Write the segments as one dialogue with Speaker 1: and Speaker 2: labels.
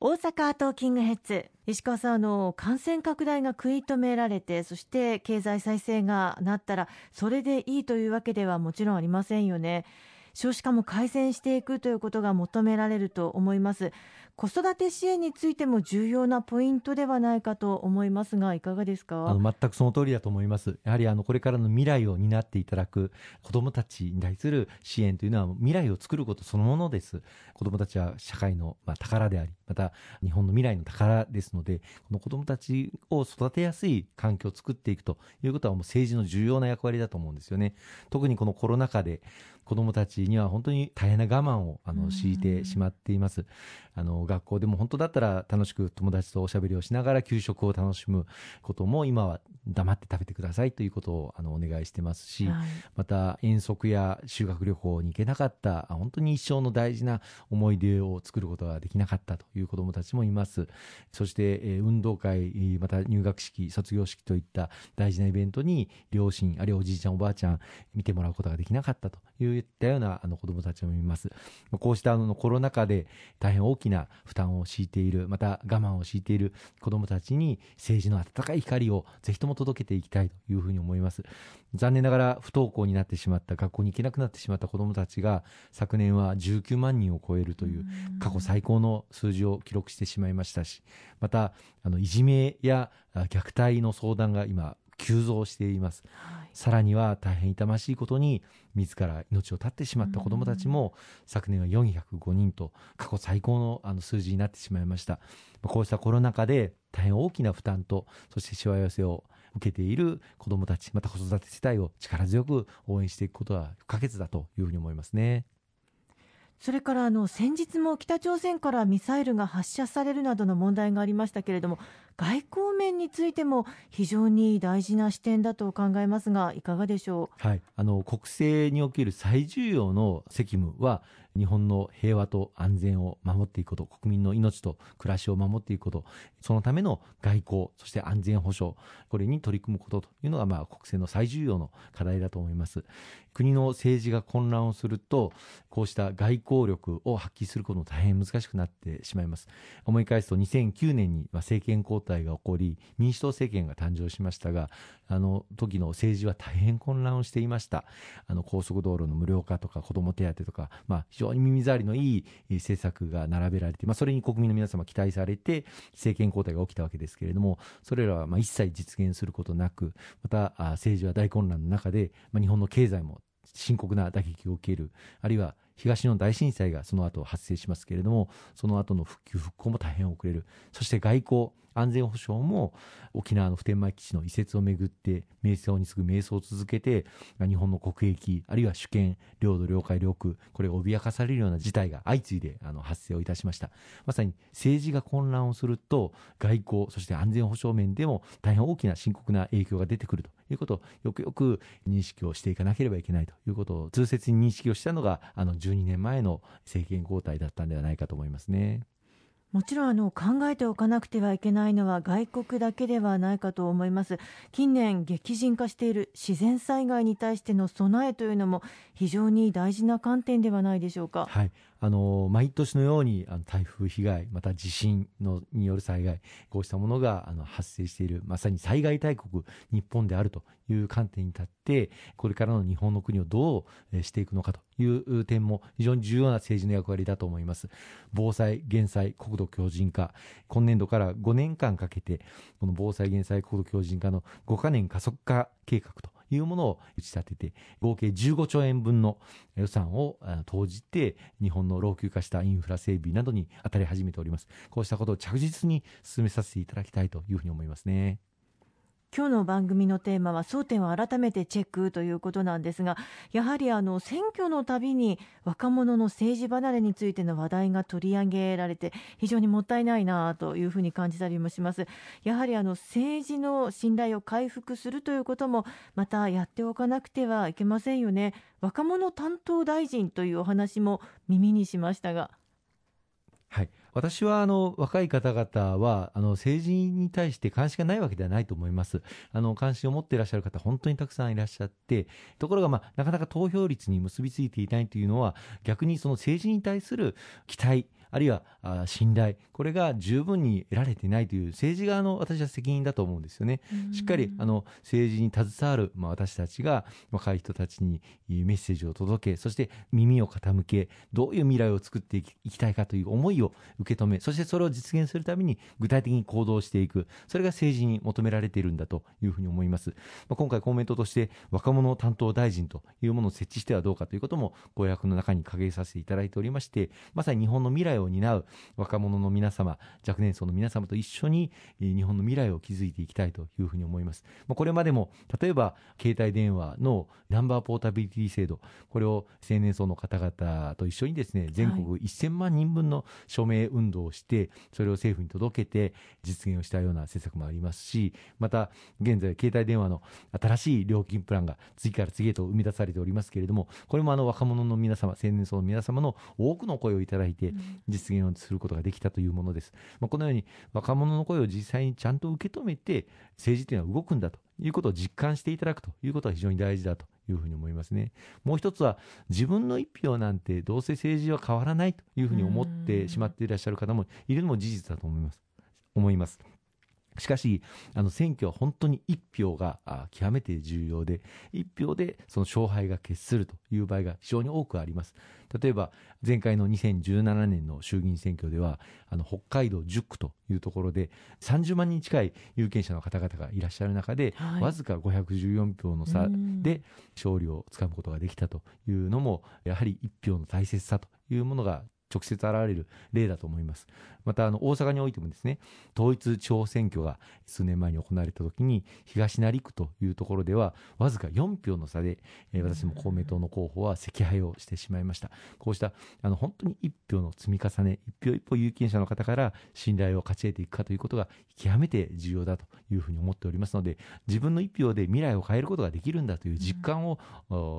Speaker 1: 大阪トーキングヘッズ石川さんあの感染拡大が食い止められてそして経済再生がなったらそれでいいというわけではもちろんありませんよね。少子化も改善していくということが求められると思います。子育て支援についても重要なポイントではないかと思いますがいかがですか？
Speaker 2: あの全くその通りだと思います。やはりあのこれからの未来を担っていただく子どもたちに対する支援というのは未来を作ることそのものです。子どもたちは社会のまあ宝でありまた日本の未来の宝ですのでこの子どもたちを育てやすい環境を作っていくということはもう政治の重要な役割だと思うんですよね。特にこのコロナ禍で子どもたちには本当に大変な我慢をあの強いてしまっています。あの学校でも本当だったら楽しく友達とおしゃべりをしながら給食を楽しむことも今は黙って食べてくださいということをあのお願いしてますし、はい、また遠足や修学旅行に行けなかった本当に一生の大事な思い出を作ることができなかったという子どもたちもいます。そして、え運動会また入学式卒業式といった大事なイベントに両親あるいはおじいちゃんおばあちゃん見てもらうことができなかったといったようなあの子どもたちもいます。こうしたあのコロナ禍で大変大きな負担を強いているまた我慢を強いている子どもたちに政治の温かい光をぜひとも届けていきたいというふうに思います。残念ながら不登校になってしまった学校に行けなくなってしまった子どもたちが昨年は19万人を超えるという過去最高の数字を記録してしまいましたしまたあのいじめや虐待の相談が今急増しています、はい、さらには大変痛ましいことに自ら命を絶ってしまった子どもたちも、昨年は405人と過去最高のあの数字になってしまいました。こうしたコロナ禍で大変大きな負担とそしてしわ寄せを受けている子どもたちまた子育て世帯を力強く応援していくことは不可欠だというふうに思いますね。
Speaker 1: それからあの先日も北朝鮮からミサイルが発射されるなどの問題がありましたけれども外交面についても非常に大事な視点だと考えますがいかがでしょ
Speaker 2: う、はい、あの国政における最重要の責務は日本の平和と安全を守っていくこと国民の命と暮らしを守っていくこと。そのための外交そして安全保障これに取り組むことというのが、まあ、国政の最重要の課題だと思います。国の政治が混乱をするとこうした外交力を発揮することも大変難しくなってしまいます。思い返すと2009年に政権交代が起こり民主党政権が誕生しましたがあの時の政治は大変混乱をしていました。あの高速道路の無料化とか子ども手当とか、まあ、非常に耳障りのいい政策が並べられて、まあ、それに国民の皆様期待されて政権交代が起きたわけですけれどもそれらはま一切実現することなくまた政治は大混乱の中で、まあ、日本の経済も深刻な打撃を受けるあるいは東日本大震災がその後発生しますけれどもその後の復旧復興も大変遅れる。そして外交安全保障も沖縄の普天間基地の移設をめぐって迷走に次ぐ迷走を続けて日本の国益あるいは主権領土領海領空これが脅かされるような事態が相次いであの発生をいたしました。まさに政治が混乱をすると外交そして安全保障面でも大変大きな深刻な影響が出てくるということをよくよく認識をしていかなければいけないということを痛切に認識をしたのがあの12年前の政権交代だったんではないかと思いますね。
Speaker 1: もちろんあの考えておかなくてはいけないのは外国だけではないかと思います。近年激甚化している自然災害に対しての備えというのも非常に大事な観点ではないでしょうか。
Speaker 2: はいあの毎年のようにあの台風被害また地震のによる災害こうしたものがあの発生しているまさに災害大国日本であるという観点に立ってこれからの日本の国をどうしていくのかという点も非常に重要な政治の役割だと思います。防災減災国土強靭化今年度から5年間かけてこの防災減災国土強靭化の5か年加速化計画というものを打ち立てて合計15兆円分の予算を投じて日本の老朽化したインフラ整備などに当たり始めております。こうしたことを着実に進めさせていただきたいというふうに思いますね。
Speaker 1: 今日の番組のテーマは争点を改めてチェックということなんですがやはりあの選挙のたびに若者の政治離れについての話題が取り上げられて非常にもったいないなというふうに感じたりもします。やはりあの政治の信頼を回復するということもまたやっておかなくてはいけませんよね。若者担当大臣というお話も耳にしましたが。
Speaker 2: はい。私はあの若い方々はあの政治に対して関心がないわけではないと思います。あの関心を持っていらっしゃる方、本当にたくさんいらっしゃって、ところが、まあ、なかなか投票率に結びついていないというのは、逆にその政治に対する期待、あるいはあ信頼、これが十分に得られていないという政治側の私は責任だと思うんですよね。しっかりあの政治に携わる、まあ、私たちが若い人たちにメッセージを届け、そして耳を傾け、どういう未来を作っていきたいかという思いを受け止め、そしてそれを実現するために具体的に行動していく、それが政治に求められているんだというふうに思います。まあ、今回コメントとして若者担当大臣というものを設置してはどうかということも公約の中に掲げさせていただいておりまして、まさに日本の未来を担う若者の皆様、若年層の皆様と一緒に日本の未来を築いていきたいというふうに思います。まあ、これまでも、例えば携帯電話のナンバーポータビリティ制度、これを青年層の方々と一緒にですね、全国1000万人分の署名運動をして、それを政府に届けて実現をしたような政策もありますし、また現在携帯電話の新しい料金プランが次から次へと生み出されておりますけれども、これもあの若者の皆様、青年層の皆様の多くの声をいただいて、実現をすることができたというものです。まあ、このように若者の声を実際にちゃんと受け止めて、政治というのは動くんだということを実感していただくということは非常に大事だというふうに思いますね。もう一つは、自分の一票なんてどうせ政治は変わらないというふうに思ってしまっていらっしゃる方もいるのも事実だと思います。思います。しかし、あの選挙は本当に一票が極めて重要で、一票でその勝敗が決するという場合が非常に多くあります。例えば、前回の2017年の衆議院選挙では、あの北海道10区というところで、30万人近い有権者の方々がいらっしゃる中で、はい、わずか514票の差で勝利をつかむことができたというのも、やはり一票の大切さというものが直接現れる例だと思います。また、あの、大阪においてもですね、統一地方選挙が数年前に行われた時に、東成区というところでは、わずか4票の差で、私も公明党の候補は惜敗をしてしまいました。こうした、あの、本当に1票の積み重ね、1票1票有権者の方から信頼を勝ち得ていくかということが極めて重要だというふうに思っておりますので、自分の1票で未来を変えることができるんだという実感を、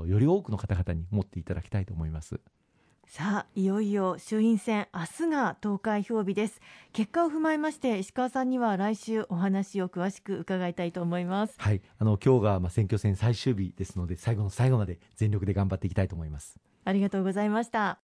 Speaker 2: より多くの方々に持っていただきたいと思います。
Speaker 1: さあいよいよ衆院選明日が投開票日です。結果を踏まえまして石川さんには来週お話を詳しく伺いたいと思います。
Speaker 2: はい。あの今日がまあ選挙戦最終日ですので最後の最後まで全力で頑張っていきたいと思います。
Speaker 1: ありがとうございました